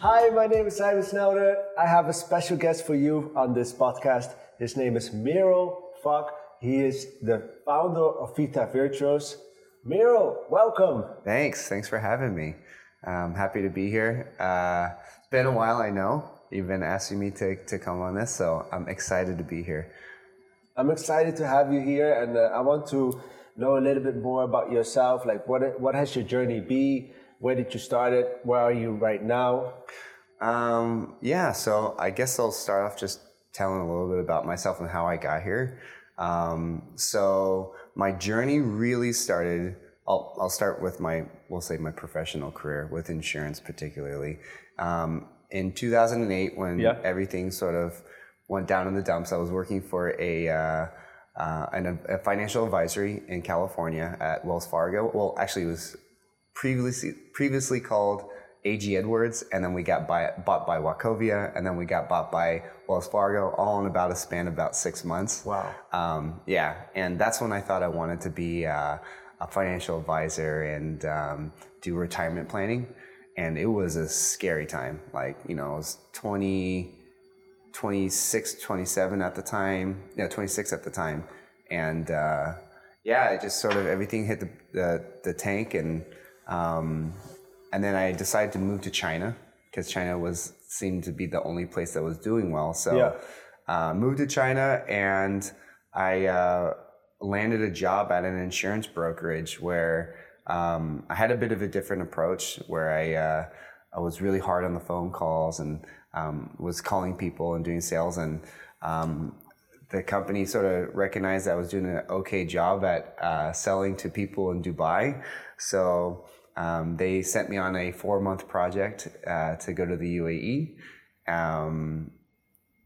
Hi, my name is Simon Snelder. I have a special guest for you on this podcast. His name is Miro Fok. He is the founder of Vita Virtues. Miro, welcome. Thanks. Thanks for having me. I'm happy to be here. Uh, it's been a while, I know. You've been asking me to, to come on this, so I'm excited to be here. I'm excited to have you here, and uh, I want to know a little bit more about yourself. Like, what what has your journey be? Where did you start it? Where are you right now? Um, yeah, so I guess I'll start off just telling a little bit about myself and how I got here. Um, so my journey really started. I'll, I'll start with my, we'll say my professional career with insurance, particularly. Um, in 2008, when yeah. everything sort of went down in the dumps, I was working for a, uh, uh, an, a financial advisory in California at Wells Fargo. Well, actually, it was previously previously called AG Edwards, and then we got buy, bought by Wachovia, and then we got bought by Wells Fargo, all in about a span of about six months. Wow. Um, yeah, and that's when I thought I wanted to be uh, a financial advisor and um, do retirement planning. And it was a scary time. Like, you know, I was 20, 26, 27 at the time. Yeah, 26 at the time. And uh, yeah, it just sort of everything hit the, the, the tank and um, and then I decided to move to China because China was seemed to be the only place that was doing well. So yeah. uh, moved to China and I uh, landed a job at an insurance brokerage where um, I had a bit of a different approach where I uh, I was really hard on the phone calls and um, was calling people and doing sales and um, the company sort of recognized I was doing an okay job at uh, selling to people in Dubai. So um, they sent me on a four month project uh, to go to the UAE. Um,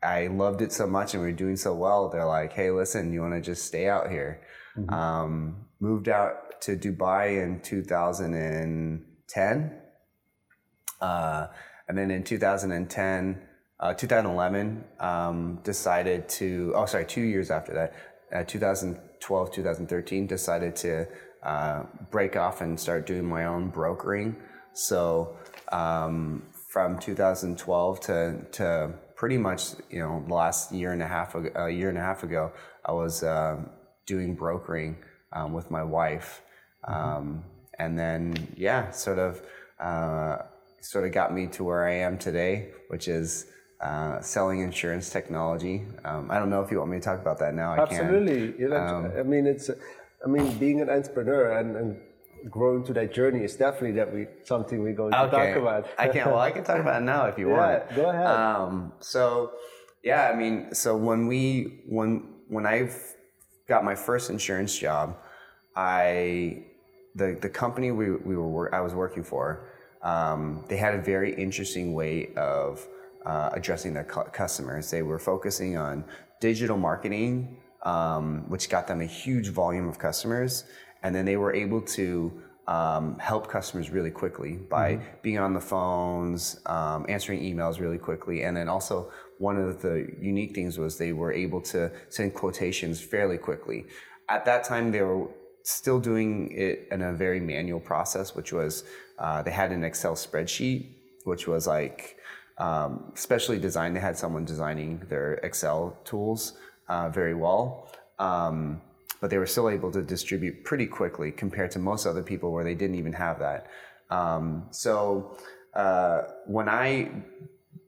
I loved it so much and we were doing so well. They're like, hey, listen, you want to just stay out here? Mm-hmm. Um, moved out to Dubai in 2010. Uh, and then in 2010, uh, 2011, um, decided to, oh, sorry, two years after that, uh, 2012, 2013, decided to uh, break off and start doing my own brokering. So um, from 2012 to, to pretty much you know the last year and a half ago, a year and a half ago, I was uh, doing brokering um, with my wife, um, and then yeah, sort of uh, sort of got me to where I am today, which is. Uh, selling insurance technology. Um, I don't know if you want me to talk about that now. I Absolutely. Um, I mean, it's I mean, being an entrepreneur and, and growing to that journey is definitely that we something we're going to talk about. I can well, I can talk about it now if you yeah, want. Go ahead. Um, so, yeah, I mean, so when we when when I got my first insurance job, I the the company we we were I was working for, um, they had a very interesting way of uh, addressing their cu- customers. They were focusing on digital marketing um, which got them a huge volume of customers. And then they were able to um, help customers really quickly by mm-hmm. being on the phones, um, answering emails really quickly. And then also, one of the unique things was they were able to send quotations fairly quickly. At that time, they were still doing it in a very manual process, which was uh, they had an Excel spreadsheet, which was like um, specially designed. They had someone designing their Excel tools uh, very well. Um, but they were still able to distribute pretty quickly compared to most other people where they didn't even have that. Um, so uh, when I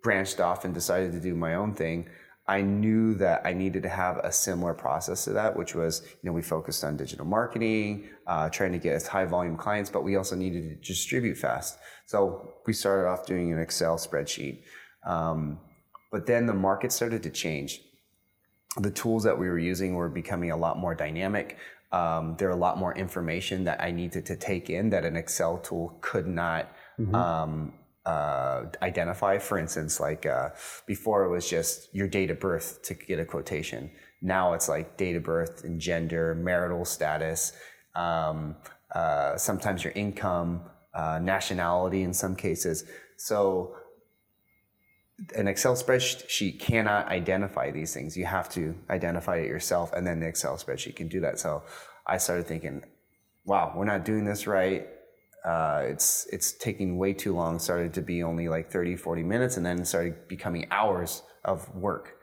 branched off and decided to do my own thing, I knew that I needed to have a similar process to that, which was, you know, we focused on digital marketing, uh, trying to get as high volume clients, but we also needed to distribute fast. So we started off doing an Excel spreadsheet. Um, but then the market started to change the tools that we were using were becoming a lot more dynamic. Um, there are a lot more information that I needed to take in that an Excel tool could not mm-hmm. um, uh, identify. For instance, like uh, before it was just your date of birth to get a quotation. Now it's like date of birth and gender, marital status, um, uh, sometimes your income, uh, nationality in some cases. So an Excel spreadsheet cannot identify these things. You have to identify it yourself, and then the Excel spreadsheet can do that. So I started thinking, wow, we're not doing this right. uh, it's it's taking way too long. Started to be only like 30, 40 minutes, and then started becoming hours of work.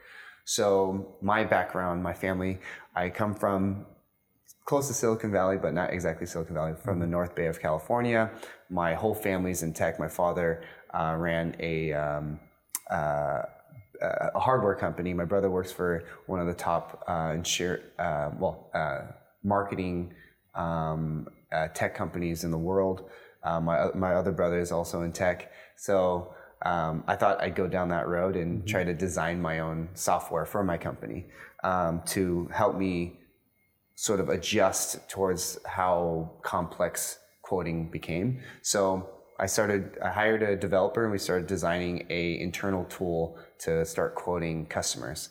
So my background, my family, I come from close to Silicon Valley, but not exactly Silicon Valley, from the North Bay of California. My whole family's in tech. My father uh, ran a um, uh, a hardware company. My brother works for one of the top uh, insure, uh, well, uh, marketing um, uh, tech companies in the world. Uh, my my other brother is also in tech, so um, I thought I'd go down that road and mm-hmm. try to design my own software for my company um, to help me sort of adjust towards how complex quoting became. So I started, I hired a developer and we started designing a internal tool to start quoting customers.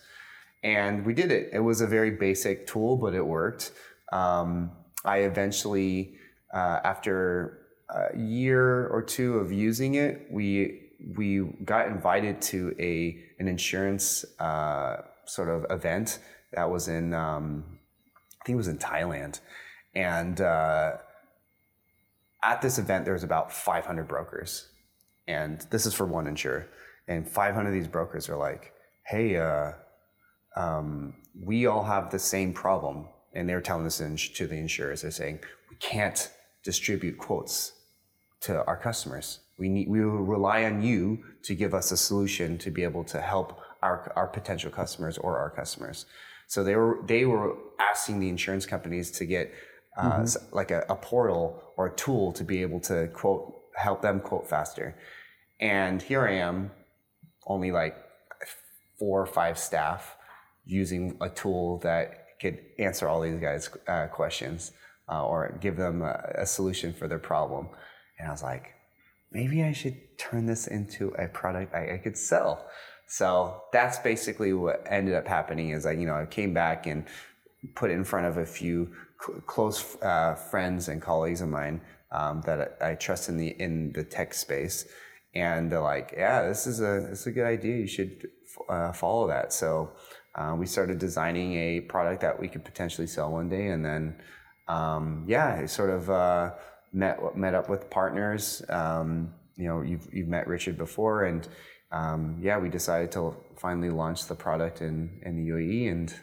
And we did it. It was a very basic tool, but it worked. Um, I eventually, uh, after a year or two of using it, we we got invited to a an insurance uh, sort of event that was in um, I think it was in Thailand, and uh, at this event there was about 500 brokers, and this is for one insurer, and 500 of these brokers are like, "Hey, uh, um, we all have the same problem and they're telling this to the insurers. They're saying we can't distribute quotes to our customers. We need we will rely on you to give us a solution to be able to help our our potential customers or our customers. So they were they were asking the insurance companies to get uh, mm-hmm. like a, a portal or a tool to be able to quote help them quote faster. And here I am, only like four or five staff using a tool that could answer all these guys' uh, questions uh, or give them a, a, solution for their problem. And I was like, maybe I should turn this into a product I, I could sell. So that's basically what ended up happening. Is I, you know, I came back and put it in front of a few cl- close uh, friends and colleagues of mine um, that I, I, trust in the in the tech space, and they're like, "Yeah, this is a this is a good idea. You should uh, follow that." So uh, we started designing a product that we could potentially sell one day, and then um, yeah, I sort of uh, met met up with partners. Um, you know, you've you've met Richard before, and um, yeah, we decided to finally launch the product in in the UAE, and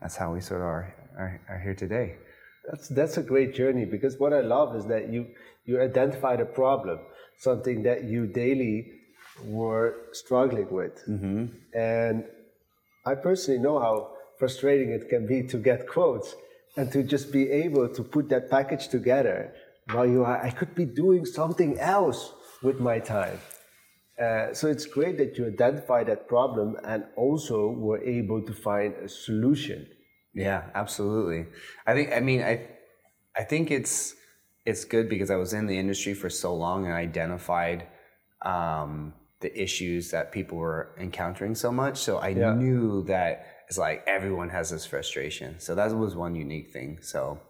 that's how we sort of are are, are here today. That's that's a great journey because what I love is that you you identified a problem, something that you daily were struggling with, mm-hmm. and I personally know how frustrating it can be to get quotes and to just be able to put that package together while you are, I could be doing something else with my time. Uh, so it's great that you identify that problem and also were able to find a solution. Yeah, absolutely. I think I mean I I think it's it's good because I was in the industry for so long and identified um, the issues that people were encountering so much. So I yeah. knew that it's like everyone has this frustration. So that was one unique thing. So,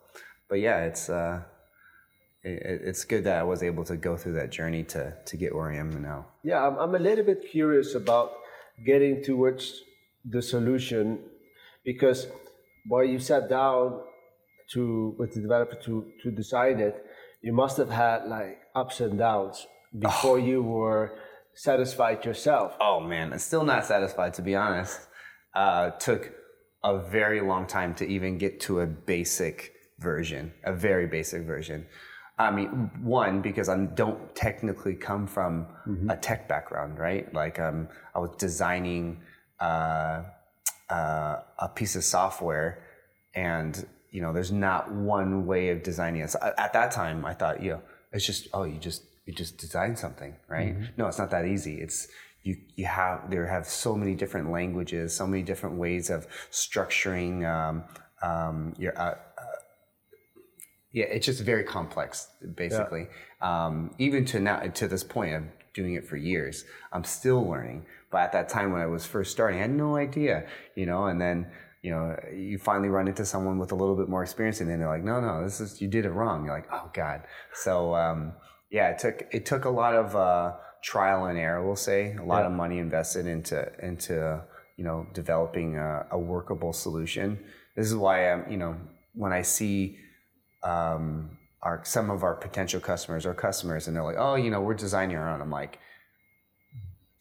but yeah, it's uh, it, it's good that I was able to go through that journey to to get where I am now. Yeah, I'm, I'm a little bit curious about getting towards the solution because while you sat down to with the developer to to design it, you must have had like ups and downs before oh. you were satisfied yourself? Oh man, I'm still not satisfied to be honest. Uh, took a very long time to even get to a basic version, a very basic version. I mean, one because I don't technically come from mm-hmm. a tech background, right? Like um, I was designing uh, uh, a piece of software, and you know, there's not one way of designing it. So at that time, I thought, you know, it's just oh, you just you just design something, right? Mm-hmm. No, it's not that easy. It's you you have there have so many different languages, so many different ways of structuring um, um, your. Uh, uh, yeah, it's just very complex, basically. Yeah. Um, even to now, to this point, I'm doing it for years. I'm still learning, but at that time when I was first starting, I had no idea, you know. And then you know, you finally run into someone with a little bit more experience, and then they're like, "No, no, this is you did it wrong." You're like, "Oh God." So um, yeah, it took it took a lot of uh, trial and error. We'll say a lot yeah. of money invested into into you know developing a, a, workable solution. This is why I'm you know when I see um, our some of our potential customers or customers, and they're like, "Oh, you know, we're designing our own." I'm like,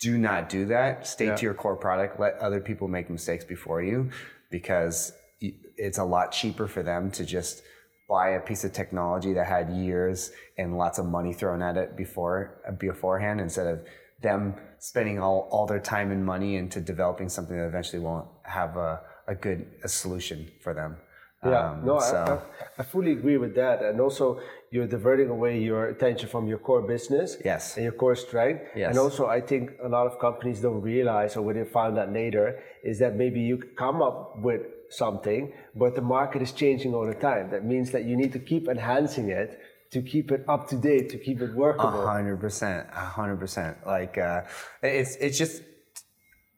"Do not do that. Stay Yeah. to your core product. Let other people make mistakes before you, because it's a lot cheaper for them to just buy a piece of technology that had years and lots of money thrown at it before beforehand instead of them spending all, all their time and money into developing something that eventually won't have a, a good a solution for them. Yeah, Um, no, I, so- I, I fully agree with that. And also, you're diverting away your attention from your core business Yes. and your core strength. Yes. And also, I think a lot of companies don't realize, or when they find that later, is that maybe you come up with something, but the market is changing all the time. That means that you need to keep enhancing it to keep it up to date, to keep it workable. A hundred percent, a hundred percent. Like uh, it's it's just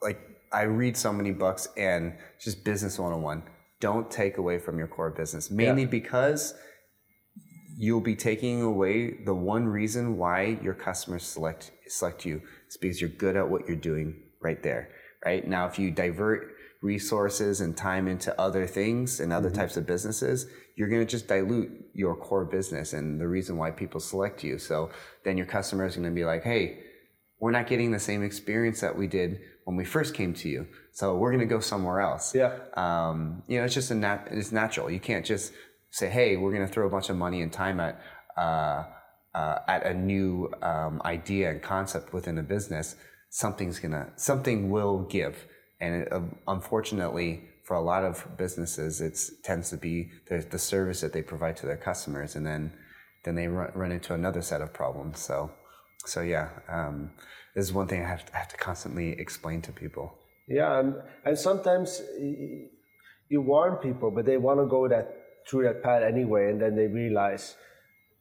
like I read so many books and just business one on one. Don't take away from your core business, mainly because you'll be taking away the one reason why your customers select select you. It's because you're good at what you're doing right there. Right now, if you divert resources and time into other things and other mm-hmm. types of businesses, you're going to just dilute your core business and the reason why people select you. So then your customer is going to be like, hey, we're not getting the same experience that we did when we first came to you. So we're going to go somewhere else. Yeah. Um, you know, it's just a nat- it's natural. You can't just say, hey, we're going to throw a bunch of money and time at, uh, uh, at a new um, idea and concept within a business. Something's going to, something will give. And it, uh, unfortunately, for a lot of businesses, it tends to be the, the service that they provide to their customers. And then, then they run, run into another set of problems. So, so yeah, um, this is one thing I have, to, I have to constantly explain to people. Yeah, and, and sometimes you warn people, but they want to go that through that path anyway, and then they realize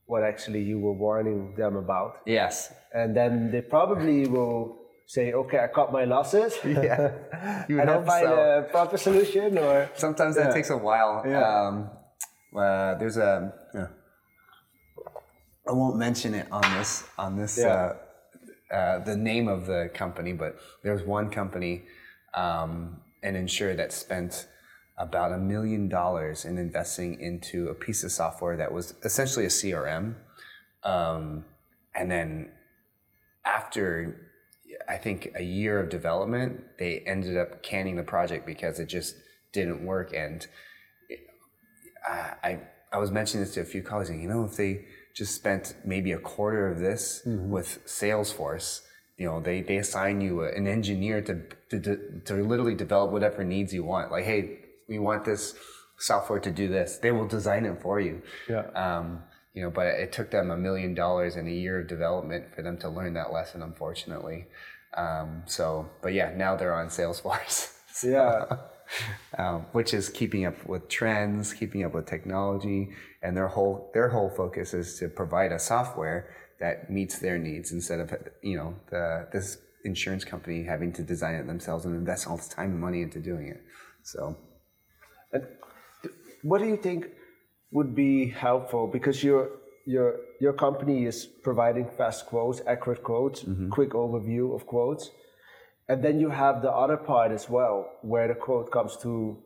what actually you were warning them about, Yes. and then they probably will say, "Okay, I cut my losses," Yeah. You would and then hope find so. a proper solution, or Sometimes that takes a while. Yeah. Um, uh, there's a. yeah. I won't mention it on this on this Yeah. uh, uh, the name of the company, but there was one company, um, an insurer that spent about a million dollars in investing into a piece of software that was essentially a CRM, um, and then after I think a year of development, they ended up canning the project because it just didn't work. And I, I, I was mentioning this to a few colleagues, and you know, if they just spent maybe a quarter of this with Salesforce, you know, they, they assign you an engineer to, to, to, to literally develop whatever needs you want. Like, hey, we want this software to do this. They will design it for you. Yeah. Um, you know, but it took them a million dollars and a year of development for them to learn that lesson, unfortunately. Um, so, but yeah, now they're on Salesforce. So, yeah, um, which is keeping up with trends, keeping up with technology, and their whole their whole focus is to provide a software that meets their needs instead of you know the this insurance company having to design it themselves and invest all this time and money into doing it. So, And what do you think would be helpful? Because your your your company is providing fast quotes, accurate quotes, mm-hmm. quick overview of quotes, and then you have the other part as well, where the quote comes to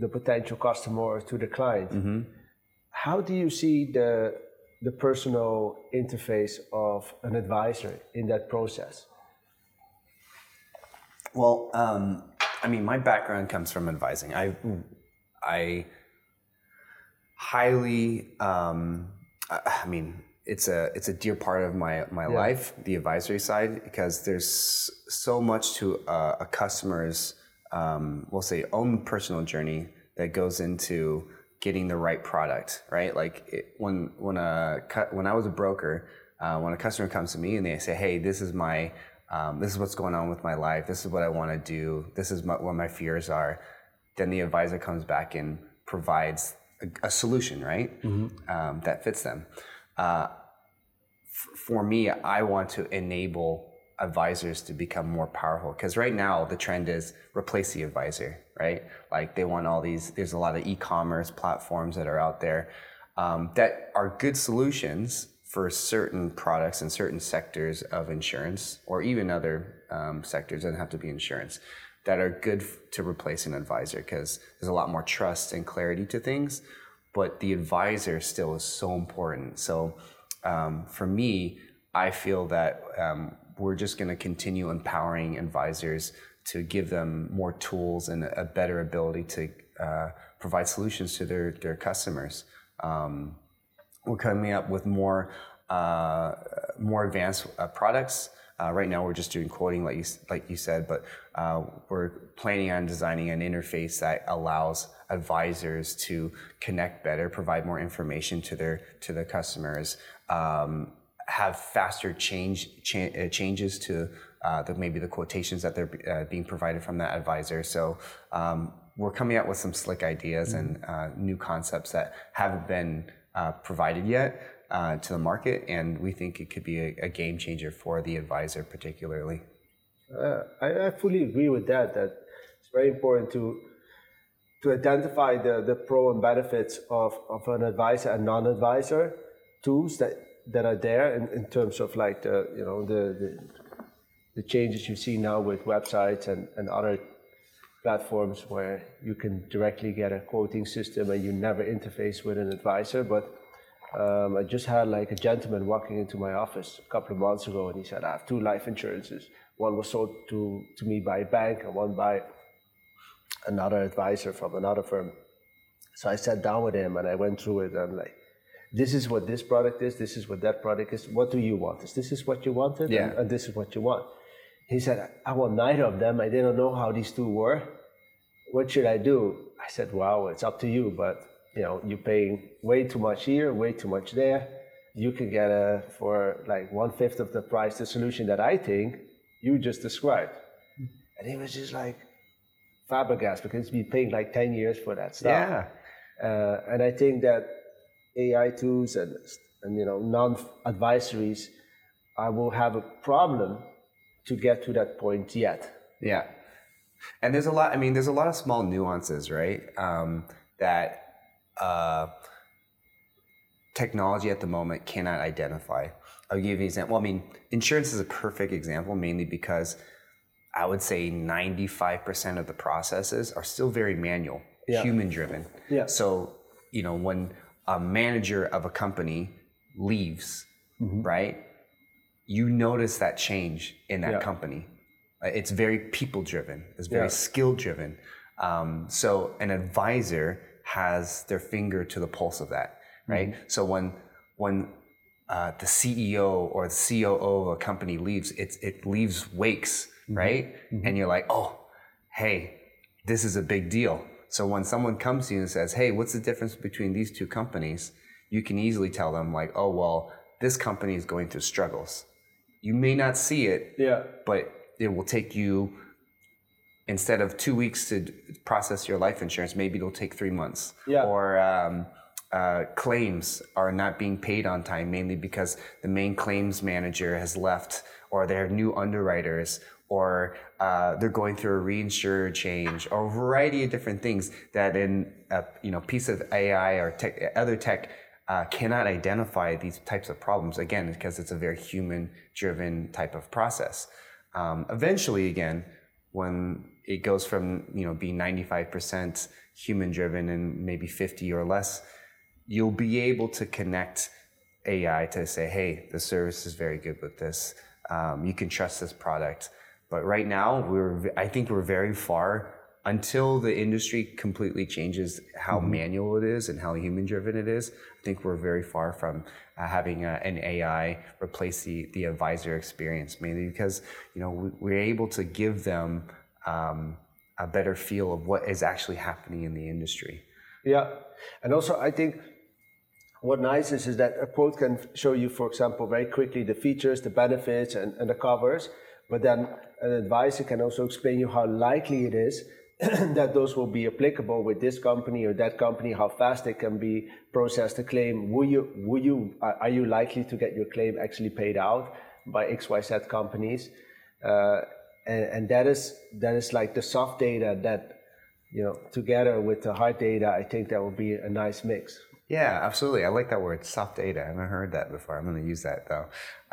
the potential customer or to the client. Mm-hmm. How do you see the the personal interface of an advisor in that process? Well, um, I mean, my background comes from advising. I, I highly, um, I, mean, it's a it's a dear part of my my life, the advisory side, because there's so much to uh, a customer's, um, we'll say, own personal journey that goes into getting the right product, right? Like it, when when a when I was a broker, uh, when a customer comes to me and they say, "Hey, this is my um, this is what's going on with my life. This is what I want to do. This is my, what my fears are." Then the advisor comes back and provides a, a solution, right? Um, that fits them. Uh, f- for me, I want to enable advisors to become more powerful because right now the trend is replace the advisor, right? Like they want all these. There's a lot of e-commerce platforms that are out there um, that are good solutions for certain products and certain sectors of insurance, or even other um, sectors doesn't have to be insurance that are good to replace an advisor because there's a lot more trust and clarity to things. but the advisor still is so important. So um, for me, I feel that um, we're just going to continue empowering advisors to give them more tools and a better ability to uh, provide solutions to their, their customers. Um, we're coming up with more uh, more advanced uh, products. Uh, right now, we're just doing quoting, like you, like you said, but uh, we're planning on designing an interface that allows advisors to connect better, provide more information to their to their customers, um, have faster change cha- uh, changes to uh, the, maybe the quotations that they're uh, being provided from that advisor. So um, we're coming out with some slick ideas mm-hmm. and uh, new concepts that haven't been uh, provided yet uh, to the market, and we think it could be a, a game changer for the advisor, particularly. I, I fully agree with that. That it's very important to to identify the, the pro and benefits of, of an advisor and non-advisor tools that that are there in, in terms of like the you know the, the, the changes you see now with websites and, and other platforms where you can directly get a quoting system and you never interface with an advisor. But um, I just had like a gentleman walking into my office a couple of months ago and he said, I have two life insurances. One was sold to, to me by a bank and one by another advisor from another firm. So I sat down with him and I went through it and like, this is what this product is, this is what that product is. What do you want? Is this is what you wanted? Yeah. And, and this is what you want. He said, I want neither of them. I didn't know how these two were. What should I do? I said, Wow, it's up to you, but you know, you're paying way too much here, way too much there. You can get a for like one fifth of the price the solution that I think you just described. And he was just like flabbergasted because he's been paying like 10 years for that stuff. Yeah. Uh, and I think that AI tools and, and you know non-advisories, I will have a problem to get to that point yet. Yeah, and there's a lot. I mean, there's a lot of small nuances, right? Um, that uh, technology at the moment cannot identify. I'll give you an example. Well, I mean, insurance is a perfect example, mainly because I would say 95% of the processes are still very manual, yeah. human driven. Yeah. So, you know, when a manager of a company leaves, mm-hmm. right? You notice that change in that yeah. company. It's very people driven. It's very yeah. skill driven. Um, so an advisor has their finger to the pulse of that, right? Mm-hmm. So when when uh, the CEO or the COO of a company leaves, it it leaves wakes, mm-hmm. right? Mm-hmm. And you're like, oh, hey, this is a big deal. So when someone comes to you and says, "Hey, what's the difference between these two companies?" you can easily tell them like, "Oh, well, this company is going through struggles." You may not see it, yeah, but it will take you instead of two weeks to process your life insurance, maybe it'll take three months. Yeah. Or um, uh, claims are not being paid on time, mainly because the main claims manager has left, or they have new underwriters, or uh, they're going through a reinsurer change, or a variety of different things that in a you know piece of AI or tech, other tech uh, cannot identify these types of problems again because it's a very human-driven type of process. Um, eventually, again, when it goes from you know being 95% human-driven and maybe 50 or less, you'll be able to connect AI to say, hey, the service is very good with this. Um, you can trust this product but right now, we're I think we're very far until the industry completely changes how mm-hmm. manual it is and how human driven it is. I think we're very far from uh, having a, an AI replace the the advisor experience, mainly because you know we, are able to give them um, a better feel of what is actually happening in the industry. Yeah, and also I think what nice is is that a quote can show you, for example, very quickly the features, the benefits, and, and the covers but then an advisor can also explain you how likely it is that those will be applicable with this company or that company, how fast they can be processed a claim. Will you, will you, are you likely to get your claim actually paid out by XYZ companies? Uh, and, and that is, that is like the soft data that, you know, together with the hard data, I think that will be a nice mix. Yeah, absolutely. I like that word, soft data. I haven't heard that before. I'm going to use that though.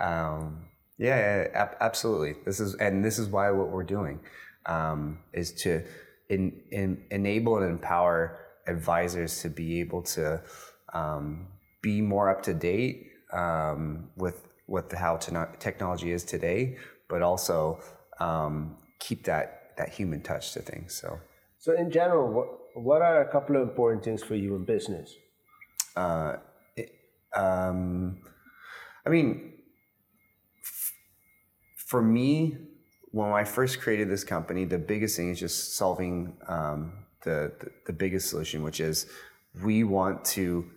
Um, yeah, yeah absolutely. This is and this is why what we're doing um, is to in, in, enable and empower advisors to be able to um, be more up to date um, with the, how technology is today, but also um, keep that that human touch to things. So, so in general, what what are a couple of important things for you in business? Uh, it, um, I mean, for me, when I first created this company, the biggest thing is just solving um, the, the, the biggest solution, which is we want to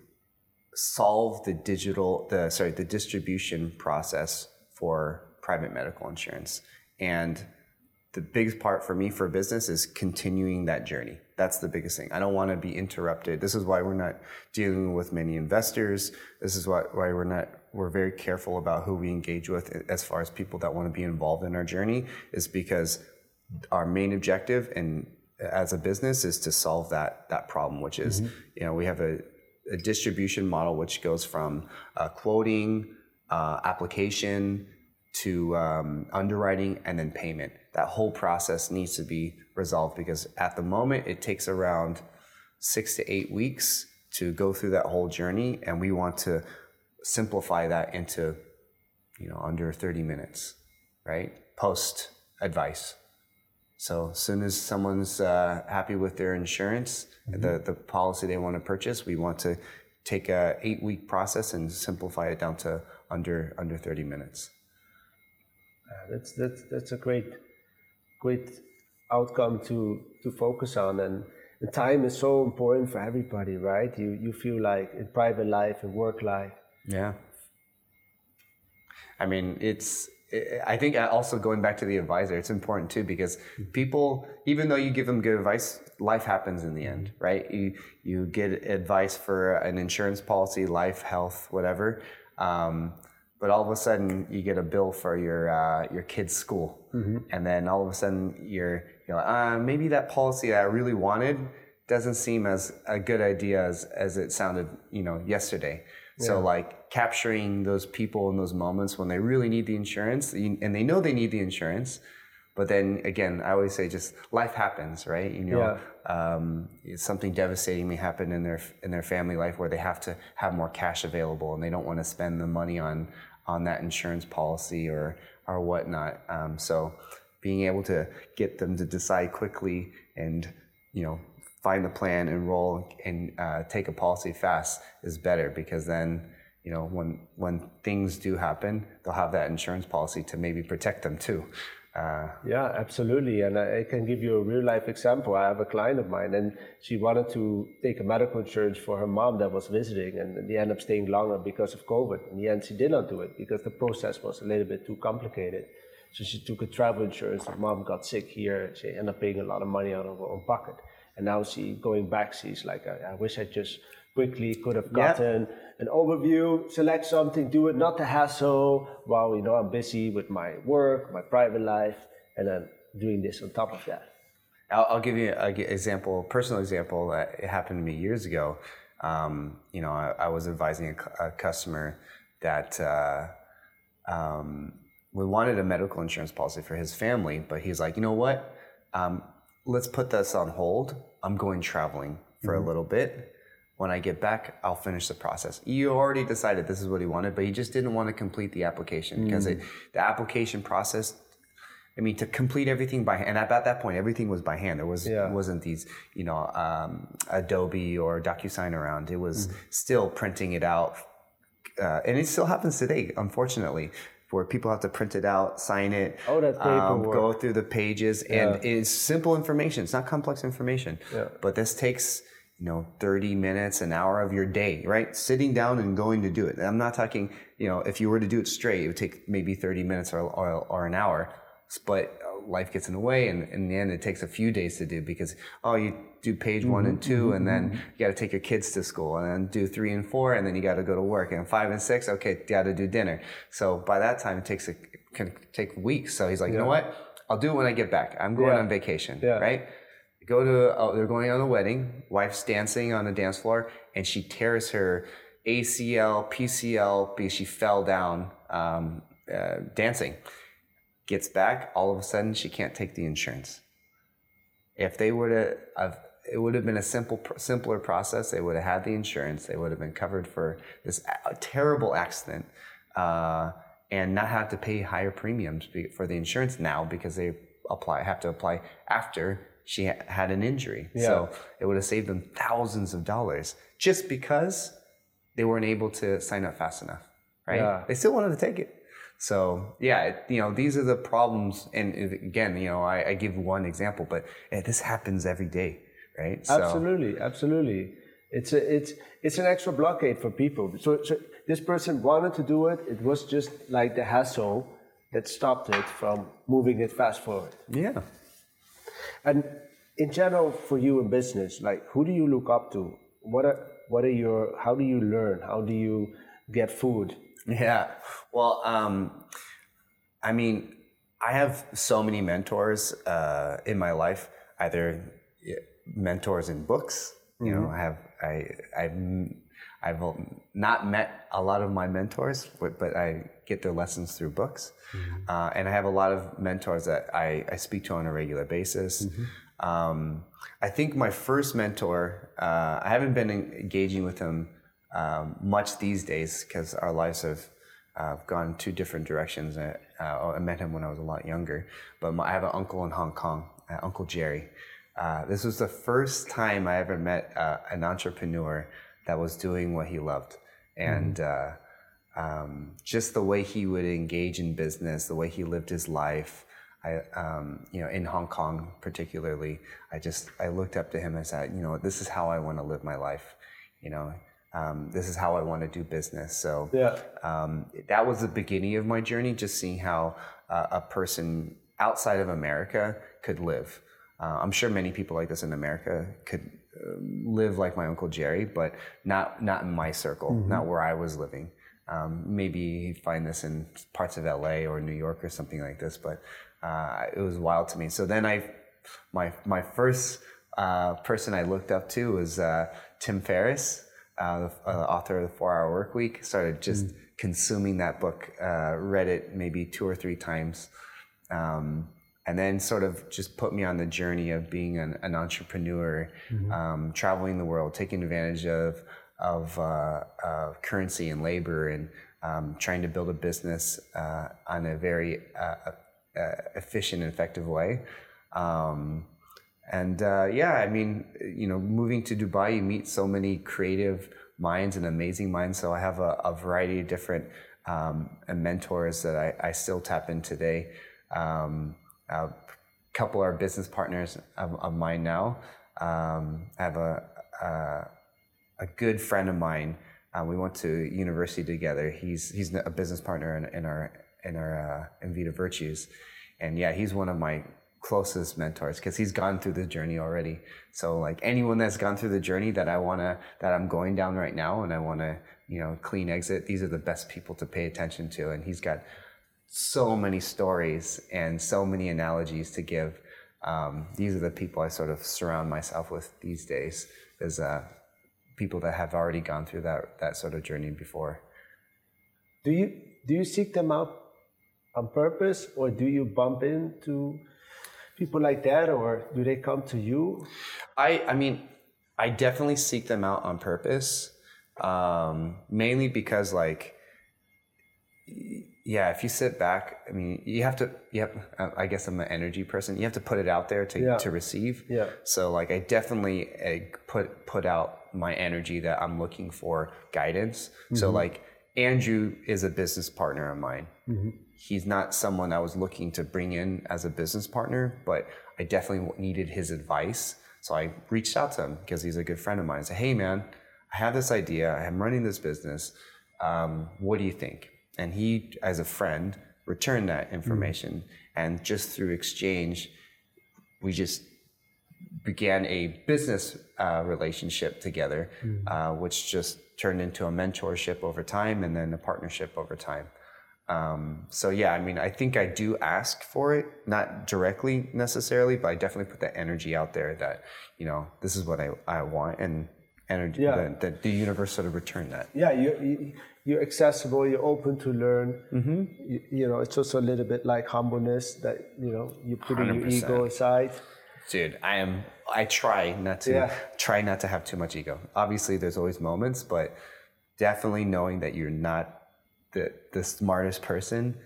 solve the digital the sorry the distribution process for private medical insurance and the biggest part for me for business is continuing that journey. That's the biggest thing. I don't want to be interrupted. This is why we're not dealing with many investors. This is why, why we're not, we're very careful about who we engage with as far as people that want to be involved in our journey is because our main objective and as a business is to solve that, that problem, which is, mm-hmm. you know, we have a, a, distribution model which goes from uh, quoting, uh, application, to um, underwriting and then payment. That whole process needs to be resolved because at the moment it takes around six to eight weeks to go through that whole journey, and we want to simplify that into you know under 30 minutes, right? Post advice. So as soon as someone's uh, happy with their insurance, mm-hmm. the the policy they want to purchase, we want to take a eight week process and simplify it down to under under 30 minutes. Uh, that's that's that's a great great outcome to to focus on and the time is so important for everybody right you you feel like in private life and work life yeah i mean it's I think also going back to the advisor, it's important too because people, even though you give them good advice, life happens in the end, right? You you get advice for an insurance policy, life, health, whatever. Um, but all of a sudden you get a bill for your uh, your kid's school, mm-hmm. and then all of a sudden you're you're like, uh, maybe that policy I really wanted doesn't seem as a good idea as as it sounded, you know, yesterday. Yeah. So like capturing those people in those moments when they really need the insurance, and they know they need the insurance, but then again, I always say just life happens, right? You know, yeah. um, something devastating may happen in their in their family life where they have to have more cash available and they don't want to spend the money on on that insurance policy or or whatnot. Um, so being able to get them to decide quickly and you know find the plan, enroll, and uh, take a policy fast is better because then you know when when things do happen, they'll have that insurance policy to maybe protect them too. Uh, yeah, absolutely. And I, I, can give you a real life example. I have a client of mine, and she wanted to take a medical insurance for her mom that was visiting, and they ended up staying longer because of COVID. In the end, she did not do it because the process was a little bit too complicated. So she took a travel insurance. Her mom got sick here. She ended up paying a lot of money out of her own pocket. And now she going back, she's like, I, I wish I just quickly could have gotten an overview, select something, do it, not the hassle while you know I'm busy with my work, my private life, and then doing this on top of that. I'll, I'll give you an example, a personal example that it happened to me years ago. Um, you know, I, I, was advising a, a customer that uh, um, we wanted a medical insurance policy for his family, but he's like, you know what? Um, let's put this on hold. I'm going traveling for mm-hmm. a little bit when I get back, I'll finish the process. You already decided this is what he wanted, but he just didn't want to complete the application because mm. it, the application process. I mean, to complete everything by hand, and at that point, everything was by hand. There was yeah. wasn't these, you know, um, Adobe or DocuSign around. It was mm. still printing it out, uh, and it still happens today, unfortunately where people have to print it out, sign it, oh, that um, go through the pages, yeah. and it's simple information. It's not complex information, yeah. but this takes you know 30 minutes an hour of your day right sitting down and going to do it i'm not talking you know if you were to do it straight it would take maybe 30 minutes or, or, or an hour but uh, life gets in the way and in the end it takes a few days to do because oh you do page mm-hmm, one and 2 mm-hmm, and then mm-hmm. you got to take your kids to school and then do three and four and then you got to go to work and five and six okay you got to do dinner. So by that time it takes a can take weeks. So he's like yeah. you know what? I'll do it when i get back. I'm going yeah. on vacation yeah. right? Go to oh, they're going on a wedding. Wife's dancing on the dance floor and she tears her acl pcl because she fell down um, uh, dancing. Gets back. All of a sudden she can't take the insurance. If they were to it would have been a simple, simpler process. They would have had the insurance. They would have been covered for this terrible accident, uh, and not have to pay higher premiums for the insurance now because they apply have to apply after she had an injury. Yeah. So it would have saved them thousands of dollars just because they weren't able to sign up fast enough. Right? Yeah. They still wanted to take it. So yeah, you know, these are the problems. And again, you know, I, I give one example, but eh, this happens every day, right? So, absolutely, absolutely. It's a, it's it's an extra blockade for people. So, so this person wanted to do it. It was just like the hassle that stopped it from moving it fast forward. Yeah. And in general, for you in business, like who do you look up to? What are what are your? How do you learn? How do you get food? Yeah. Well, um, I mean, I have so many mentors uh, in my life. Either mentors in books. You mm-hmm. know, I have I I've I've not met a lot of my mentors, but, but I get their lessons through books. Mm-hmm. Uh, and I have a lot of mentors that I, I speak to on a regular basis. Mm-hmm. Um, I think my first mentor, uh, I haven't been engaging with him um, much these days because our lives have uh, gone two different directions. Uh, I met him when I was a lot younger, but my, I have an uncle in Hong Kong, uh, Uncle Jerry. Uh, this was the first time I ever met uh, an entrepreneur that was doing what he loved, and mm um, just the way he would engage in business, the way he lived his life. I, um, you know, in Hong Kong particularly, I just I looked up to him and said, you know, this is how I want to live my life. You know, um, this is how I want to do business. So yeah. um, that was the beginning of my journey, just seeing how uh, a person outside of America could live. Uh, I'm sure many people like this in America could uh, live like my uncle Jerry, but not not in my circle, mm-hmm. not where I was living. Um, maybe find this in parts of LA or New York or something like this, but uh, it was wild to me. So then I, my my first uh, person I looked up to was uh, Tim Ferriss uh, the uh, author of the Four Hour Work Week, started just mm. consuming that book, uh, read it maybe two or three times, um, and then sort of just put me on the journey of being an, an entrepreneur, mm-hmm. um, traveling the world, taking advantage of of uh, currency and labor, and um, trying to build a business uh, on a very uh, efficient and effective way. Um, and uh, yeah, I mean, you know, moving to Dubai, you meet so many creative minds and amazing minds. So I have a, a variety of different um, mentors that I, I, still tap in today. Um, a couple are business partners of, of mine now. Um, I have a, a, a good friend of mine. Uh, we went to university together. He's he's a business partner in, in our in our uh, in Vita Virtues, and yeah, he's one of my closest mentors because he's gone through the journey already. So like anyone that's gone through the journey that I want to, that I'm going down right now and I want to, you know, clean exit, these are the best people to pay attention to. And he's got so many stories and so many analogies to give. Um, these are the people I sort of surround myself with these days as uh, people that have already gone through that, that sort of journey before. Do you, do you seek them out on purpose or do you bump into people like that, or do they come to you? I, I mean, I definitely seek them out on purpose, um, mainly because like, yeah, if you sit back, I mean, you have to, you have, I guess I'm an energy person. You have to put it out there to, yeah. to receive. Yeah. So like, I definitely uh, put, put out my energy that I'm looking for guidance. Mm-hmm. So like, Andrew is a business partner of mine. Mm-hmm he's not someone I was looking to bring in as a business partner, but I definitely needed his advice. So I reached out to him because he's a good friend of mine. I said, Hey, man, I have this idea. I'm running this business. Um, what do you think? And he, as a friend, returned that information. Mm. And just through exchange, we just began a business uh, relationship together, mm. uh, which just turned into a mentorship over time and then a partnership over time. Um, so yeah, I mean, I think I do ask for it, not directly necessarily, but I definitely put that energy out there that you know this is what I, I want, and energy yeah. the, the, the universe sort of return that. Yeah, you, you are accessible, you're open to learn. Mm-hmm. You, you, know, it's also a little bit like humbleness that you know you put your ego aside. Dude, I am. I try not to Yeah. try not to have too much ego. Obviously, there's always moments, but definitely knowing that you're not the the smartest person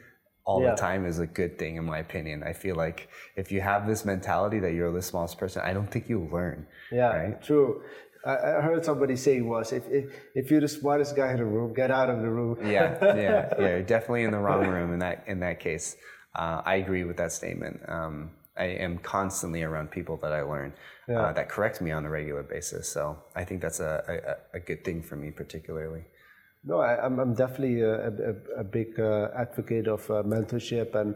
all Yeah. the time is a good thing, in my opinion. I feel like if you have this mentality that you're the smallest person, I don't think you'll learn. Yeah, Right? true. I, I heard somebody say was if, if if you're the smartest guy in the room, get out of the room. yeah, yeah, yeah. Definitely in the wrong room in that in that case. Uh, I agree with that statement. Um, I am constantly around people that I learn uh, that correct me on a regular basis. So I think that's a, a, a good thing for me, particularly. No, I, I'm I'm definitely a, a, a big uh, advocate of uh, mentorship and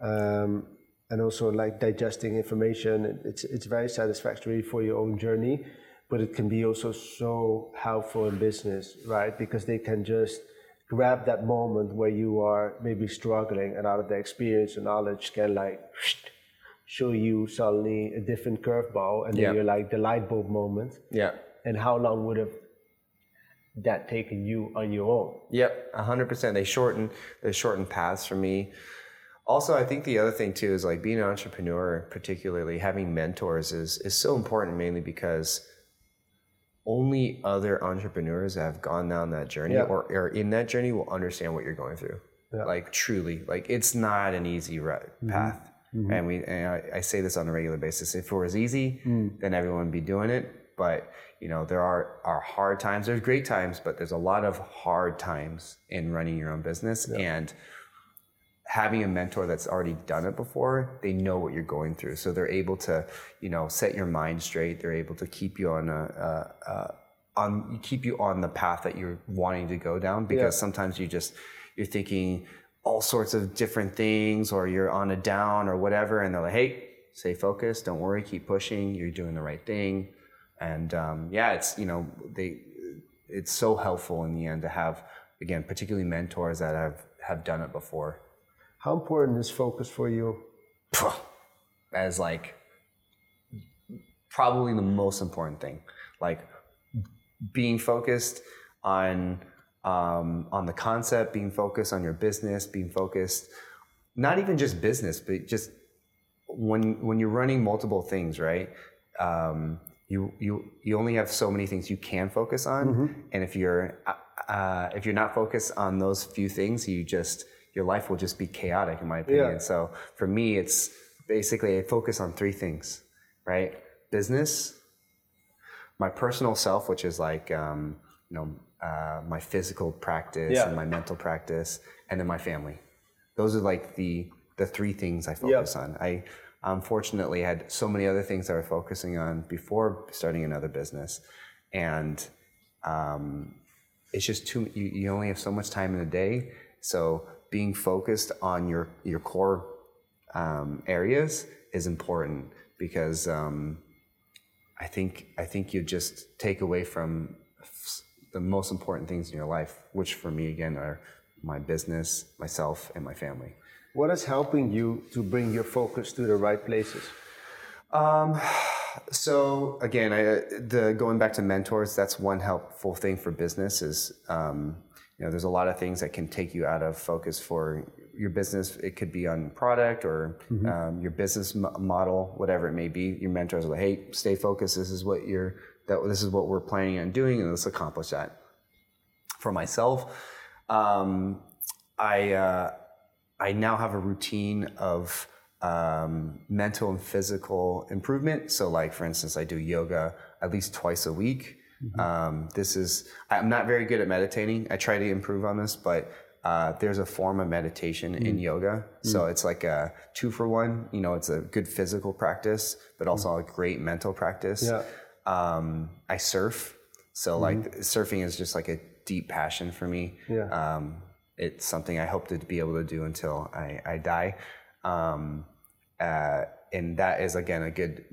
um, and also like digesting information. It's it's very satisfactory for your own journey, but it can be also so helpful in business, right? Because they can just grab that moment where you are maybe struggling, and out of the experience and knowledge can like show you suddenly a different curveball, and then Yeah. you're like the light bulb moment. Yeah. And how long would have that taken you on your own? Yep, hundred percent. They shorten they shorten paths for me. Also, I think the other thing too is like being an entrepreneur, particularly having mentors, is is so important. Mainly because only other entrepreneurs that have gone down that journey Yeah. or are in that journey will understand what you're going through. Yeah. Like truly, like it's not an easy path. Mm-hmm. Mm-hmm. And we, and I, I say this on a regular basis. If it was easy, mm. then everyone would be doing it. But you know, there are are hard times. There's great times, but there's a lot of hard times in running your own business. And having a mentor that's already done it before, they know what you're going through, so they're able to, you know, set your mind straight. They're able to keep you on a, a, a on keep you on the path that you're wanting to go down. Because Yeah. sometimes you just you're thinking all sorts of different things, or you're on a down or whatever, and they're like, "Hey, stay focused. Don't worry. Keep pushing. You're doing the right thing." And um, yeah, it's you know they it's so helpful in the end to have again particularly mentors that have have done it before How important is focus for you? as like probably the most important thing. Like being focused on um, on the concept being focused on your business being focused not even just business but just when when you're running multiple things right? Um, you you you only have so many things you can focus on. And if you're uh, if you're not focused on those few things you just your life will just be chaotic in my opinion Yeah. so for me it's basically i focus on three things right business my personal self which is like um, you know uh, my physical practice Yeah. and my mental practice and then my family those are like the the three things I focus on. I unfortunately had so many other things I was focusing on before starting another business, and um, it's just too. You, you only have so much time in a day, so being focused on your your core um, areas is important because um, I think I think you just take away from s- the most important things in your life, which for me again are my business, myself, and my family. What is helping you to bring your focus to the right places? Um, so again, I, the going back to mentors, that's one helpful thing for business is, um, you know, there's a lot of things that can take you out of focus for your business. It could be on product or um, your business mo- model, whatever it may be. Your mentors are like, hey, stay focused. This is what you're, that this is what we're planning on doing, and let's accomplish that. For myself, um, I uh, I now have a routine of um, mental and physical improvement. So, like for instance, I do yoga at least twice a week. Um, this is I'm not very good at meditating. I try to improve on this, but uh, there's a form of meditation in yoga. So it's like a two for one. You know, it's a good physical practice, but also a great mental practice. Yeah. Um, I surf. So like surfing is just like a deep passion for me. Yeah. Um, it's something I hope to be able to do until I, I die. Um, uh, and that is again a good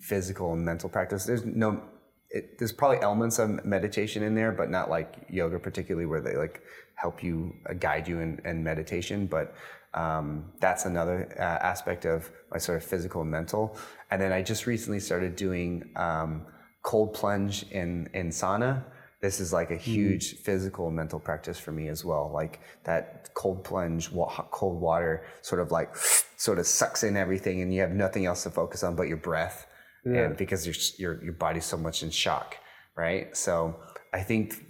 physical and mental practice. There's no, it, there's probably elements of meditation in there, but not like yoga particularly where they like help you uh, guide you in, in meditation. But um, that's another uh, aspect of my sort of physical and mental. And then I just recently started doing um, cold plunge in in sauna. This is like a huge physical and mental practice for me as well. Like that cold plunge, wa- hot- cold water, sort of like sort of sucks in everything and you have nothing else to focus on but your breath Yeah. and because your your your body's so much in shock right? So i think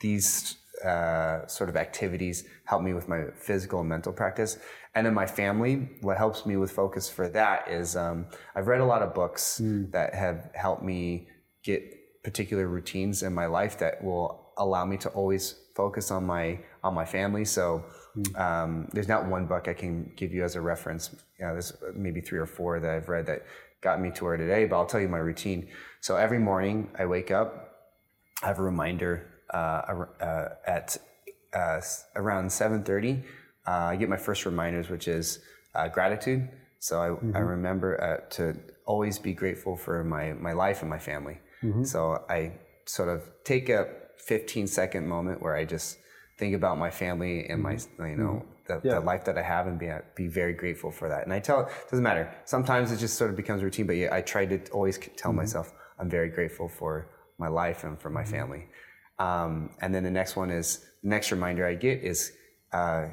these uh, sort of activities help me with my physical and mental practice. And in my family what helps me with focus for that is um, i've read a lot of books that have helped me get particular routines in my life that will allow me to always focus on my on my family. So um, there's not one book i can give you as a reference. You know, there's maybe three or four that i've read that got me to where today but i'll tell you my routine so every morning i wake up I have a reminder uh, uh, at uh, around 7.30. Uh, I get my first reminders, which is uh, gratitude. So I, I remember uh, to always be grateful for my, my life and my family. So I sort of take a 15 second moment where I just think about my family and my, you know, the, Yeah. the life that I have and be, be very grateful for that. And I tell, it doesn't matter. Sometimes it just sort of becomes routine, but yeah, I try to always tell mm-hmm. myself I'm very grateful for my life and for my mm-hmm. family. Um, and then the next one is the next reminder I get is uh,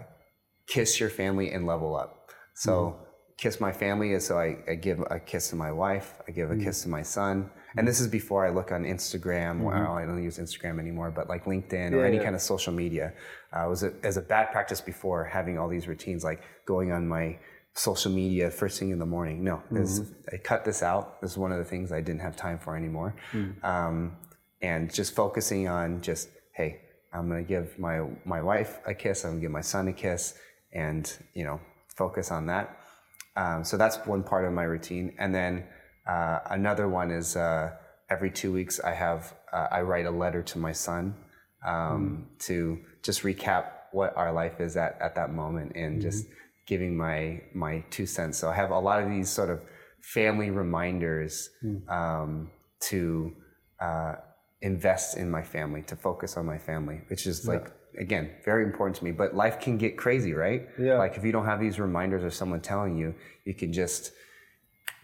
kiss your family and level up. So mm-hmm. kiss my family is so I, I give a kiss to my wife, I give a kiss to my son. And this is before I look on Instagram. Well, I don't use Instagram anymore, but like LinkedIn or any yeah. kind of social media. Uh, it was a, as a bad practice before having all these routines, like going on my social media first thing in the morning. No, this, I cut this out. This is one of the things I didn't have time for anymore. Um, and just focusing on just, hey, I'm gonna give my my wife a kiss. I'm gonna give my son a kiss, and you know, focus on that. Um, so that's one part of my routine, and then uh, another one is uh, every two weeks I have uh, I write a letter to my son um, to just recap what our life is at at that moment and just giving my my two cents. So I have a lot of these sort of family reminders um, to uh, invest in my family, to focus on my family, which is like again very important to me. But life can get crazy, right? Yeah. Like if you don't have these reminders or someone telling you, you can just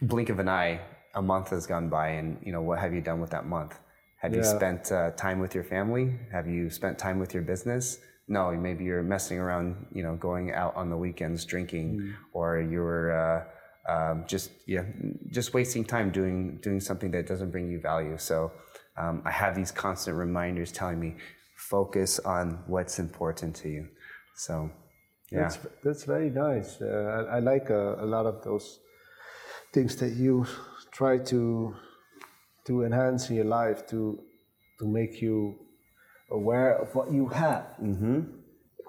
blink of an eye. A month has gone by, and you know what have you done with that month? Have you spent uh, time with your family? Have you spent time with your business? No, maybe you're messing around, you know, going out on the weekends drinking, Mm. or you're uh, um, just yeah, just wasting time doing doing something that doesn't bring you value. So um, I have these constant reminders telling me focus on what's important to you. So yeah, That's, that's very nice. Uh, I, I like uh, a lot of those things that you try to to enhance your life to to make you aware of what you have. Mm-hmm.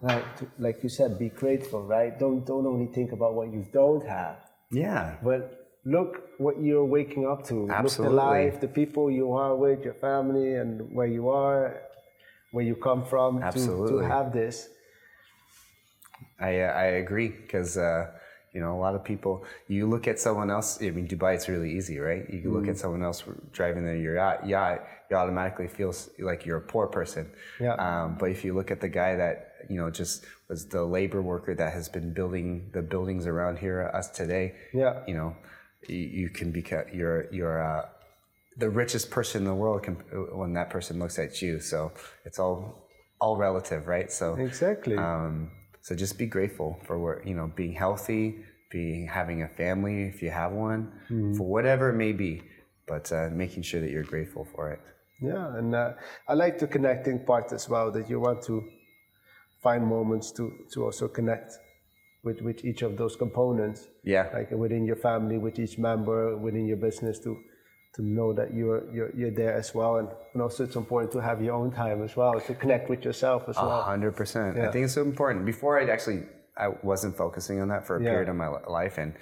Like to, like you said, be grateful, right? Don't don't only think about what you don't have, yeah, but look what you're waking up to. Absolutely. Look the life, the people you are with, your family, and where you are, where you come from. To, to have this. I uh, I agree because uh, you know a lot of people. You look at someone else. I mean, Dubai. It's really easy, right? You can look at someone else driving their yacht. yacht you automatically feel like you're a poor person. Yeah. Um, but if you look at the guy that you know just was the labor worker that has been building the buildings around here, us today. Yeah. You know, you, you can become you're you're. Uh, the richest person in the world can, when that person looks at you. So it's all all relative, right? So Exactly. um, so just be grateful for where you know being healthy, being having a family if you have one, for whatever it may be, but uh, making sure that you're grateful for it. Yeah, and uh, I like the connecting part as well. That you want to find moments to to also connect with with each of those components. Yeah. like within your family, with each member, within your business, to to know that you're you're you're there as well, and, and also it's important to have your own time as well to connect with yourself as well. hundred percent. I think it's so important. Before I'd actually, I wasn't focusing on that for a Yeah. period of my life, and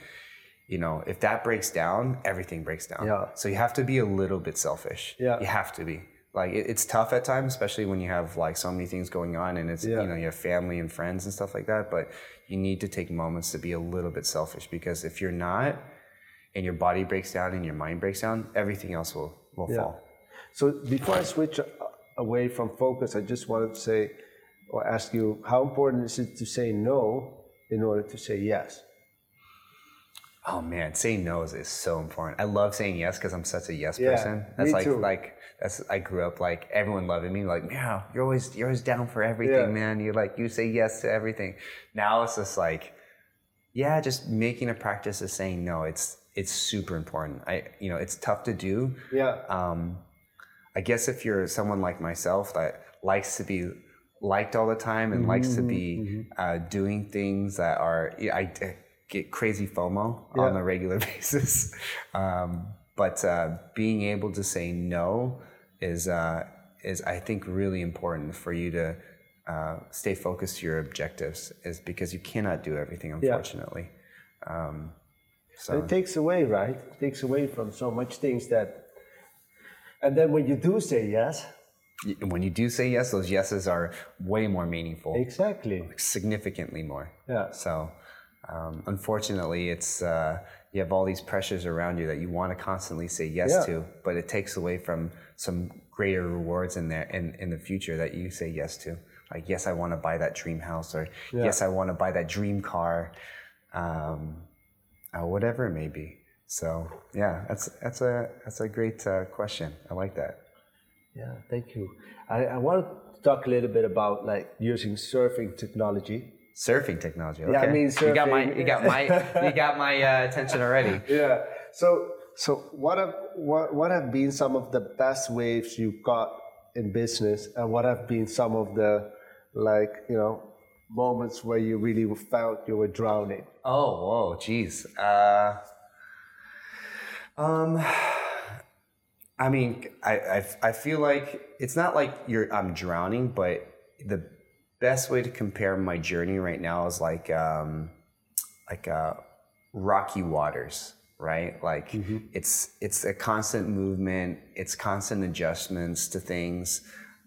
you know, if that breaks down, everything breaks down. Yeah. So you have to be a little bit selfish. Yeah. You have to be. Like it, it's tough at times, especially when you have like so many things going on, and it's Yeah. you know you have family and friends and stuff like that. But you need to take moments to be a little bit selfish because if you're not, and your body breaks down and your mind breaks down, everything else will will Yeah. fall. So before I switch uh, away from focus, I just wanted to say or ask you how important is it to say no in order to say yes? Oh man, saying no is, is so important. I love saying yes because I'm such a yes Yeah, person. That's me like too. like that's I grew up like everyone loving me. Like, yeah, you're always you're always down for everything, Yeah. man. You're like you say yes to everything. Now it's just like yeah, just making a practice of saying no. It's it's super important. I you know it's tough to do. Yeah. Um, I guess if you're someone like myself that likes to be liked all the time and likes to be uh, doing things that are, I I get crazy FOMO on a regular basis. Um, but uh, being able to say no is uh, is I think really important for you to uh, stay focused to your objectives. Is because you cannot do everything, unfortunately. Um, so And it takes away, right? It takes away from so much things that. And then when you do say yes, when you do say yes, those yeses are way more meaningful. exactly. significantly more. Yeah. So, um, unfortunately, it's uh, you have all these pressures around you that you want to constantly say yes Yeah. to, but it takes away from some greater rewards in there in, in the future that you say yes to. Like, yes, I want to buy that dream house, or yes, I want to buy that dream car, um, uh, whatever it may be. So, yeah, that's that's a that's a great uh, question. I like that. Yeah, thank you. I, I want to talk a little bit about like using surfing technology. Surfing technology. Okay. Yeah, I mean surfing. you got my you got my you got my uh, attention already. Yeah. So, so what have what what have been some of the best waves you got in business, and what have been some of the like you know moments where you really felt you were drowning? Oh, whoa, geez. Uh, um, I mean, I, I, I feel like it's not like you're I'm drowning, but the best way to compare my journey right now is like um, like uh, rocky waters, right? Like it's it's a constant movement, it's constant adjustments to things.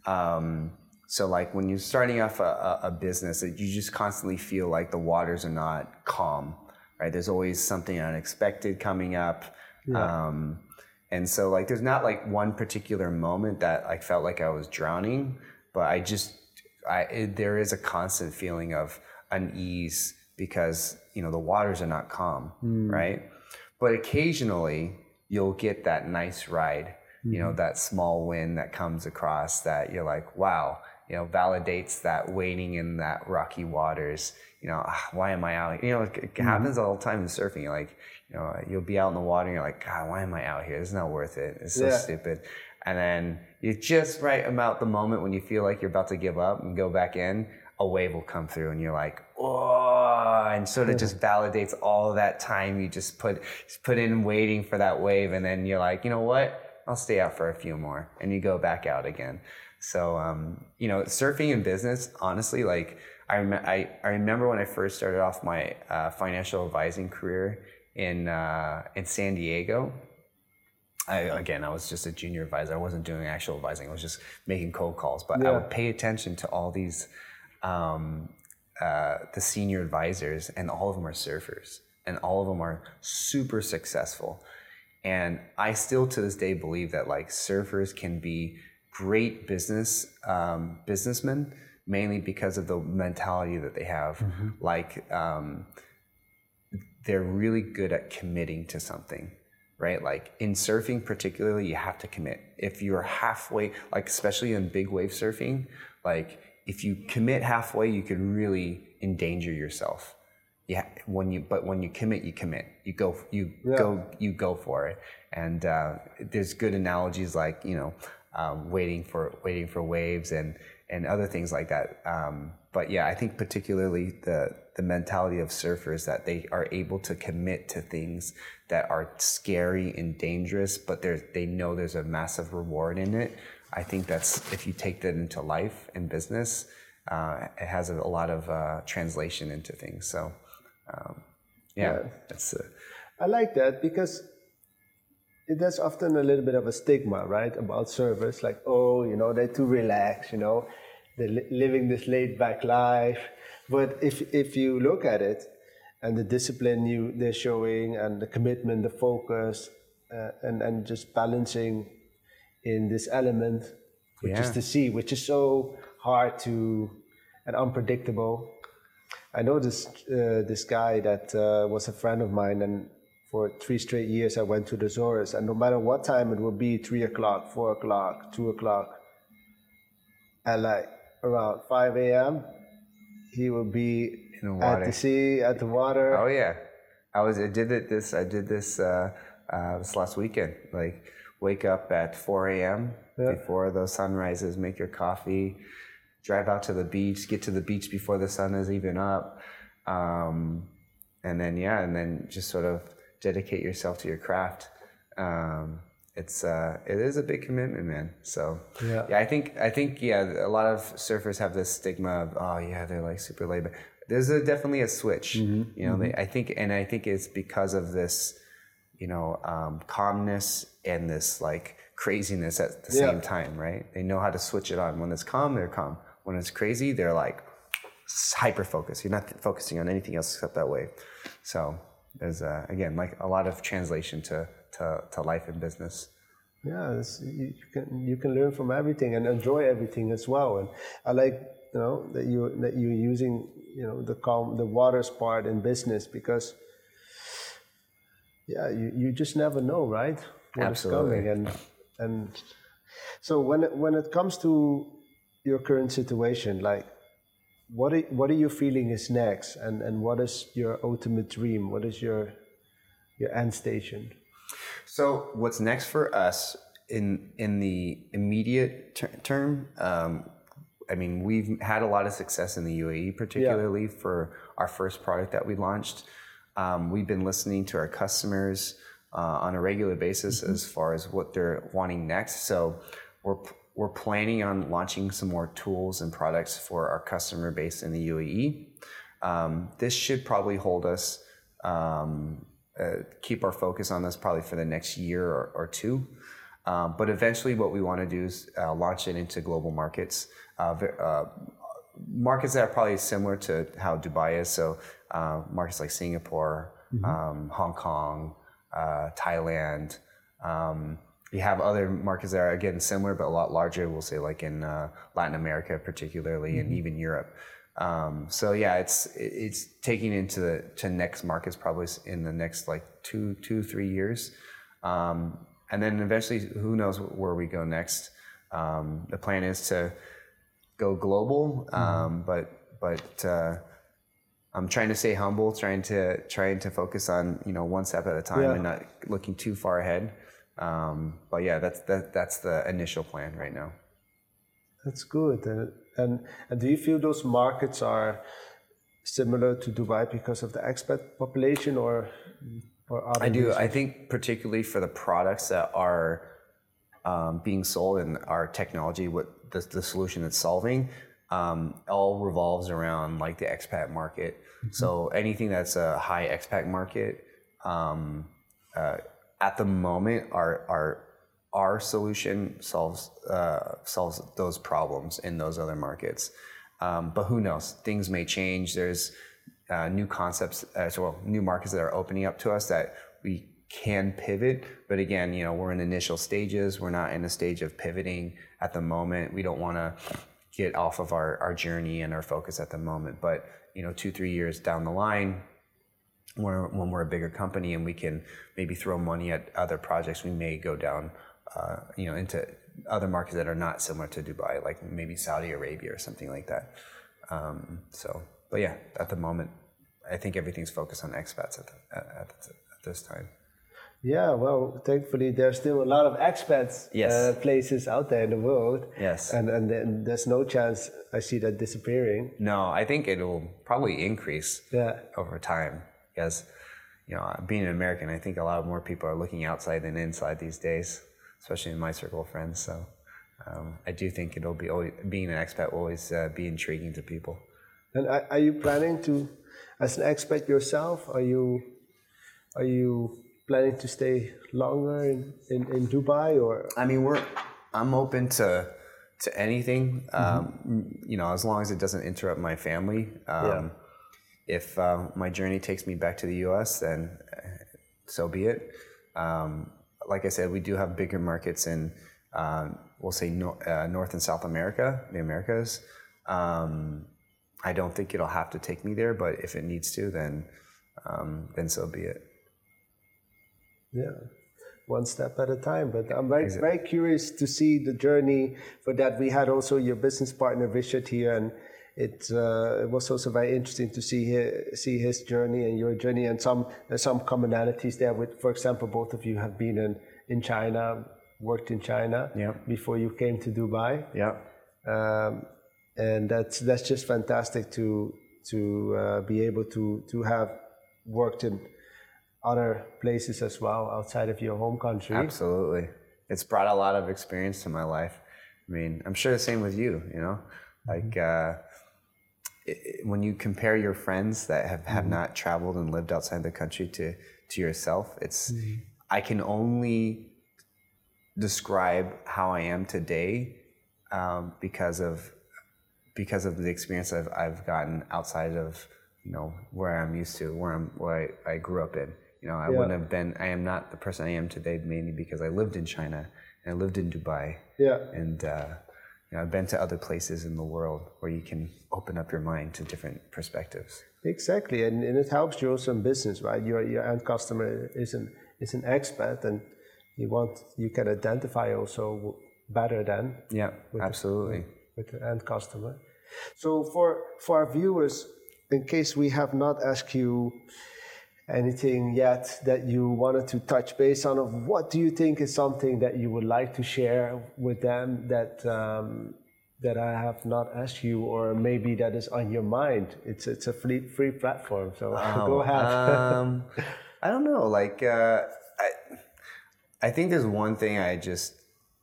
Um, so like when you're starting off a, a, business, you just constantly feel like the waters are not calm, right? There's always something unexpected coming up. Um, and so like there's not like one particular moment that I felt like I was drowning, but I just I it, there is a constant feeling of unease because you know the waters are not calm, right? But occasionally you'll get that nice ride, you know, that small wind that comes across that you're like, wow, you know, validates that waiting in that rocky waters. You know, "Ah, why am I out? here?" You know, it, it happens all the time in surfing. You're like, you know, you'll be out in the water and you're like, God, why am I out here? It's not worth it. It's so Yeah. stupid. And then you just right about the moment when you feel like you're about to give up and go back in, a wave will come through and you're like, oh, and sort of just validates all that time you just put just put in waiting for that wave, and then you're like, you know what? I'll stay out for a few more, and you go back out again. So, um, you know, surfing in business, honestly, like I, rem- I, I remember when I first started off my uh, financial advising career in uh, in San Diego. I, again, I was just a junior advisor. I wasn't doing actual advising. I was just making cold calls. But I would pay attention to all these, um, uh, the senior advisors, and all of them are surfers, and all of them are super successful. And I still, to this day, believe that like surfers can be great business um, businessmen, mainly because of the mentality that they have. Like um, they're really good at committing to something right? Like in surfing particularly you have to commit. If you're halfway like especially in big wave surfing like if you commit halfway you can really endanger yourself yeah when you but when you commit you commit. You go you go you go for it. And uh, there's good analogies like you know um, waiting for waiting for waves and and other things like that. Um, but yeah i think particularly the the mentality of surfers that they are able to commit to things that are scary and dangerous but they they know there's a massive reward in it. I think that's if you take that into life and business uh, it has a, a lot of uh, translation into things. So um, yeah, Yeah. that's uh, I like that because it, there's often a little bit of a stigma, right, about servers. Like, oh, you know, they're too relaxed. You know, they're li- living this laid back life. But if if you look at it, and the discipline you they're showing, and the commitment, the focus, uh, and and just balancing in this element, which is the sea, which is so hard to and unpredictable. I know this uh, this guy that uh, was a friend of mine, and for three straight years I went to the Azores, and no matter what time it would be, three o'clock, four o'clock, two o'clock, at like around five a.m., he would be the at the sea, at the water. Oh yeah, I was. I did it this. I did this uh, uh, this last weekend. Like wake up at 4 a.m. Yeah. before the sun rises, make your coffee, drive out to the beach, get to the beach before the sun is even up, um, and then yeah, and then just sort of dedicate yourself to your craft. Um, it's uh, it is a big commitment, man. So Yeah. yeah. I think I think yeah, a lot of surfers have this stigma of oh yeah, they're like super laid back. There's a, definitely a switch, you know. They, I think, and I think it's because of this, you know, um, calmness and this like craziness at the Yeah. same time, right? They know how to switch it on. When it's calm, they're calm. When it's crazy, they're like hyper focused. You're not focusing on anything else except that wave. So there's uh, again like a lot of translation to to, to life and business. Yeah, it's, you, you can you can learn from everything and enjoy everything as well. And I like you know that you that you're using you know the calm the waters part in business because yeah you, you just never know right what is Absolutely. coming and and so when it, when it comes to your current situation like what are, what are you feeling is next and and what is your ultimate dream what is your your end station So what's next for us in in the immediate ter- term? Um, I mean, we've had a lot of success in the UAE, particularly for our first product that we launched. Um, we've been listening to our customers uh, on a regular basis as far as what they're wanting next. So we're we're planning on launching some more tools and products for our customer base in the UAE. Um, this should probably hold us um, uh, keep our focus on this probably for the next year or, or two. Um, but eventually, what we want to do is uh, launch it into global markets, uh, uh, markets that are probably similar to how Dubai is. So uh, markets like Singapore, um, Hong Kong, uh, Thailand. Um, you have other markets that are again similar but a lot larger. We'll say like in uh, Latin America, particularly, and even Europe. Um, so yeah, it's it's taking into the to next markets probably in the next like two two three years, um, and then eventually who knows where we go next. Um, the plan is to go global, um, but but uh, I'm trying to stay humble, trying to trying to focus on you know one step at a time Yeah. and not looking too far ahead. Um, but yeah, that's that that's the initial plan right now. That's good. And, and and do you feel those markets are similar to Dubai because of the expat population, or or other I do. reasons? I think particularly for the products that are um, being sold and our technology, what the, the solution it's solving, um, all revolves around like the expat market. So anything that's a high expat market, um, uh, at the moment, our our our solution solves uh, solves those problems in those other markets. Um, but who knows? Things may change. There's uh, new concepts, uh, so well, new markets that are opening up to us that we can pivot. But again, you know, we're in initial stages. We're not in a stage of pivoting at the moment. We don't want to get off of our, our journey and our focus at the moment. But you know, two three years down the line, when, when we're a bigger company and we can maybe throw money at other projects, we may go down, uh, you know, into other markets that are not similar to Dubai, like maybe Saudi Arabia or something like that. Um, so, but yeah, at the moment, I think everything's focused on expats at, the, at, at, this time. Yeah, well, thankfully there's still a lot of expats Yes. uh, places out there in the world. Yes. And and then there's no chance I see that disappearing. No, I think it'll probably increase Yeah. over time because, you know, being an American, I think a lot more people are looking outside than inside these days, especially in my circle of friends. So um, I do think it'll be always, being an expat will always uh, be intriguing to people. And are, are you planning to, as an expat yourself, are you are you planning to stay longer in, in, in Dubai or I mean, we're I'm open to to anything, um, you know, as long as it doesn't interrupt my family. Um, Yeah. If uh, my journey takes me back to the U.S., then uh, so be it. Um, like I said, we do have bigger markets in, um, we'll say, nor- uh, North and South America, the Americas. Um, I don't think it'll have to take me there, but if it needs to, then um, then so be it. Yeah, one step at a time. But I'm very, very curious to see the journey for that. We had also your business partner Richard here, and it, uh, it was also very interesting to see his, see his journey and your journey, and some there's some commonalities there. With, for example, both of you have been in in China, worked in China Yeah. before you came to Dubai, Yeah. um, and that's that's just fantastic to to uh, be able to to have worked in other places as well outside of your home country. Absolutely. It's brought a lot of experience to my life. I mean, I'm sure the same with you, you know? Like, uh, when you compare your friends that have, have not traveled and lived outside the country to, to yourself, it's, I can only describe how I am today um, because of because of the experience I've, I've gotten outside of you know where I'm used to where I'm where I, I grew up in. You know I Yeah. wouldn't have been I am not the person I am today mainly because I lived in China and I lived in Dubai. Yeah, and uh, you know I've been to other places in the world where you can open up your mind to different perspectives exactly, and, and it helps you also in business, right? Your your end customer is an is an expat, and you want you can identify also better than yeah absolutely with the end customer. So for for our viewers, in case we have not asked you anything yet that you wanted to touch base on, of what do you think is something that you would like to share with them that um, that I have not asked you, or maybe that is on your mind? It's it's a free free platform, so go ahead. um, I don't know. Like, uh, I, I think there's one thing I just,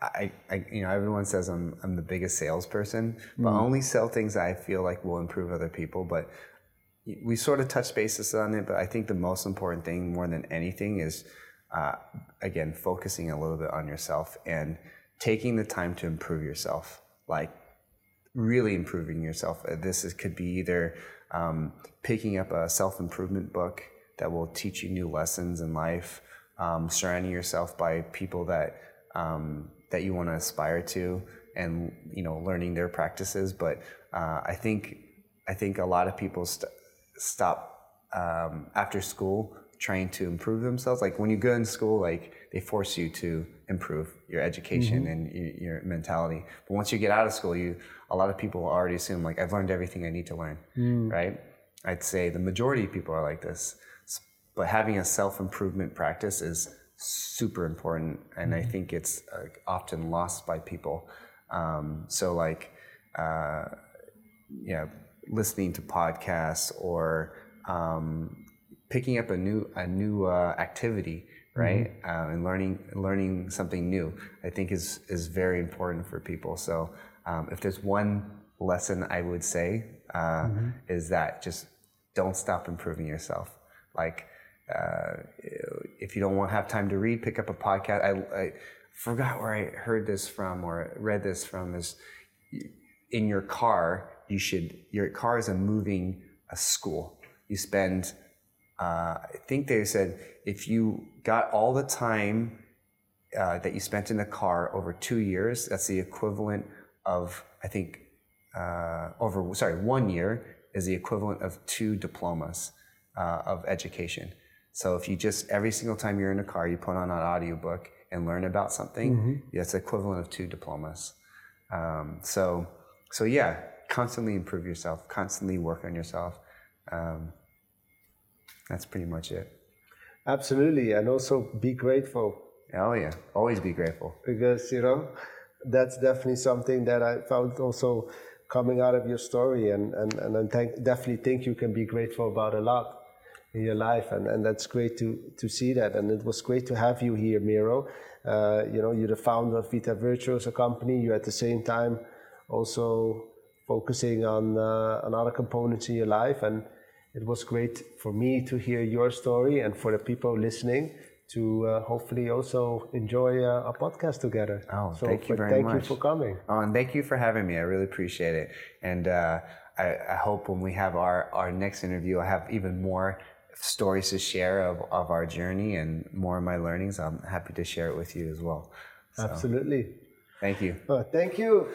I, I, you know, everyone says I'm, I'm the biggest salesperson, but I only sell things I feel like will improve other people. But we sort of touch bases on it. But I think the most important thing, more than anything, is uh, again focusing a little bit on yourself and taking the time to improve yourself. Like really improving yourself. Uh, This is, could be either um, picking up a self improvement book that will teach you new lessons in life, um, surrounding yourself by people that um, that you want to aspire to, and you know, learning their practices. But uh, I think I think a lot of people st- stop um, after school trying to improve themselves. Like when you go in school, like they force you to improve your education and y- your mentality. But once you get out of school, you a lot of people already assume like I've learned everything I need to learn, right? I'd say the majority of people are like this. But having a self improvement practice is super important, and I think it's uh, often lost by people. Um, so like. Uh, yeah, listening to podcasts or um, picking up a new a new uh, activity, right? Uh, and learning learning something new, I think is is very important for people. So um, if there's one lesson I would say uh, is that just don't stop improving yourself. Like uh, if you don't want to have time to read, pick up a podcast. I, I forgot where I heard this from or read this from is in your car, you should, your car is a moving a school. You spend, uh, I think they said, if you got all the time uh, that you spent in the car over two years, that's the equivalent of, I think, uh, over, sorry, one year is the equivalent of two diplomas uh, of education. So if you just, every single time you're in a car, you put on an audiobook and learn about something, that's the equivalent of two diplomas. Um, so, so yeah, constantly improve yourself, constantly work on yourself. Um, that's pretty much it. Absolutely, and also be grateful Oh yeah, always be grateful. because you know that's definitely something that I found also coming out of your story, and and and I think, definitely think you can be grateful about a lot in your life, and and that's great to to see that, and it was great to have you here, Miro. Uh, you know, you're the founder of Vita Virtues, a company. You at the same time also focusing on uh, on other components in your life, and it was great for me to hear your story, and for the people listening to uh, hopefully also enjoy uh, a podcast together. Oh, so thank you very thank much. you for coming. Oh, and thank you for having me. I really appreciate it. And uh, I, I hope when we have our, our next interview, I have even more stories to share of, of our journey and more of my learnings. I'm happy to share it with you as well. So, Absolutely. thank you. Uh, thank you.